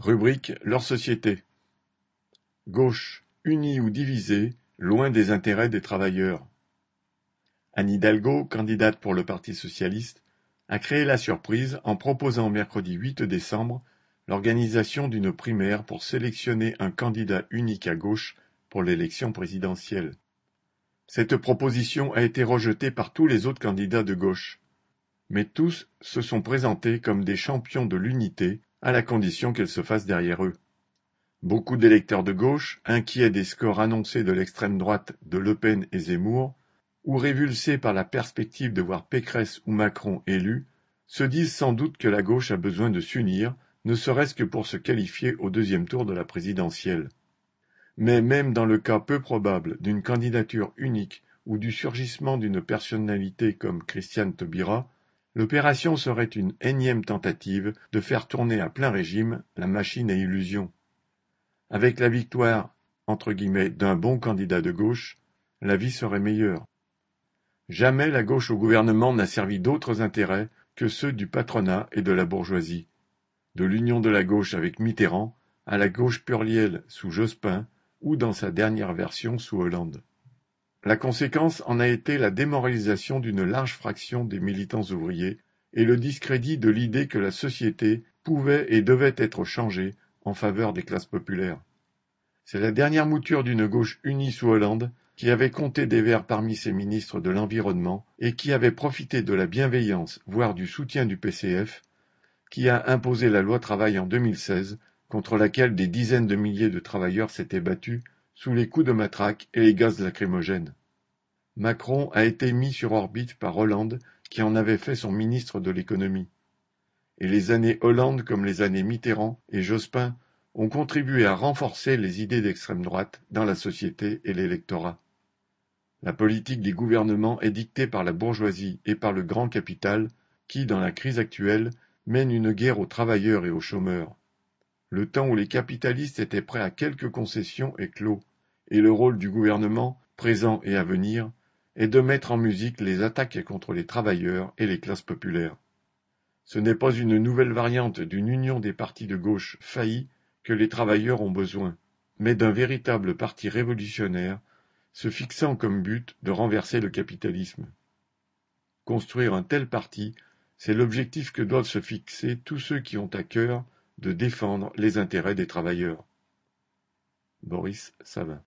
Rubrique Leur société. Gauche, unie ou divisée, loin des intérêts des travailleurs. Anne Hidalgo, candidate pour le Parti socialiste, a créé la surprise en proposant mercredi 8 décembre l'organisation d'une primaire pour sélectionner un candidat unique à gauche pour l'élection présidentielle. Cette proposition a été rejetée par tous les autres candidats de gauche. Mais tous se sont présentés comme des champions de l'unité à la condition qu'elle se fasse derrière eux. Beaucoup d'électeurs de gauche, inquiets des scores annoncés de l'extrême droite de Le Pen et Zemmour, ou révulsés par la perspective de voir Pécresse ou Macron élus, se disent sans doute que la gauche a besoin de s'unir, ne serait-ce que pour se qualifier au deuxième tour de la présidentielle. Mais même dans le cas peu probable d'une candidature unique ou du surgissement d'une personnalité comme Christiane Taubira, L'opération serait une énième tentative de faire tourner à plein régime la machine à illusions. Avec la victoire entre guillemets d'un bon candidat de gauche, la vie serait meilleure. Jamais la gauche au gouvernement n'a servi d'autres intérêts que ceux du patronat et de la bourgeoisie. De l'union de la gauche avec Mitterrand à la gauche plurielle sous Jospin ou dans sa dernière version sous Hollande. La conséquence en a été la démoralisation d'une large fraction des militants ouvriers et le discrédit de l'idée que la société pouvait et devait être changée en faveur des classes populaires. C'est la dernière mouture d'une gauche unie sous Hollande qui avait compté des Verts parmi ses ministres de l'Environnement et qui avait profité de la bienveillance, voire du soutien du PCF, qui a imposé la loi travail en 2016, contre laquelle des dizaines de milliers de travailleurs s'étaient battus sous les coups de matraque et les gaz lacrymogènes. Macron a été mis sur orbite par Hollande qui en avait fait son ministre de l'économie. Et les années Hollande comme les années Mitterrand et Jospin ont contribué à renforcer les idées d'extrême droite dans la société et l'électorat. La politique des gouvernements est dictée par la bourgeoisie et par le grand capital qui, dans la crise actuelle, mène une guerre aux travailleurs et aux chômeurs. Le temps où les capitalistes étaient prêts à quelques concessions est clos, et le rôle du gouvernement, présent et à venir, est de mettre en musique les attaques contre les travailleurs et les classes populaires. Ce n'est pas une nouvelle variante d'une union des partis de gauche faillis que les travailleurs ont besoin, mais d'un véritable parti révolutionnaire se fixant comme but de renverser le capitalisme. Construire un tel parti, c'est l'objectif que doivent se fixer tous ceux qui ont à cœur de défendre les intérêts des travailleurs. Boris Savin